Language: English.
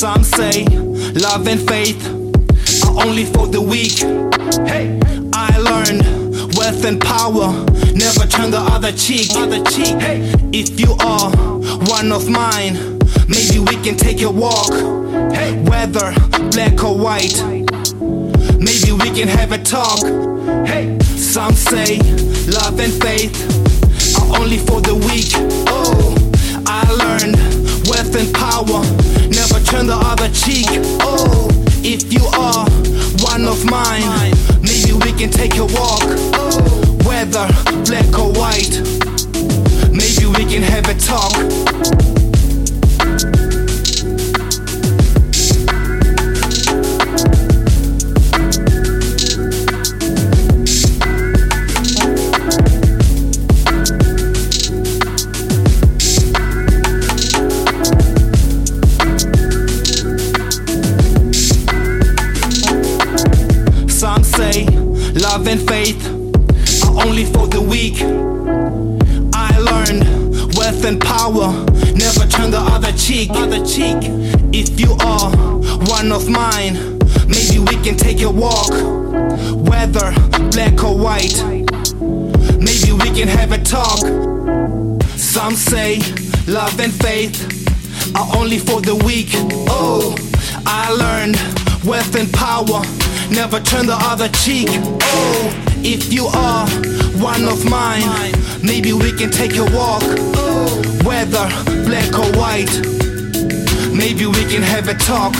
say love and faith are only for the weak. Hey, I learned wealth and power never turn the other cheek. Other cheek. Hey, if you are one of mine, maybe we can take a walk. Hey, whether black or white, maybe we can have a talk. Hey, some say love and faith turn the other cheek. Oh, if you are one of mine, maybe we can take a walk. Oh, whether black or white, Love and faith are only for the weak. I learned wealth and power never turn the other cheek. Other cheek. If you are one of mine, maybe we can take a walk. Whether black or white, maybe we can have a talk. Some say love and faith are only for the weak. Oh, I learned wealth and power never turn the other cheek. Oh, if you are one of mine, maybe we can take a walk. Whether black or white, maybe we can have a talk.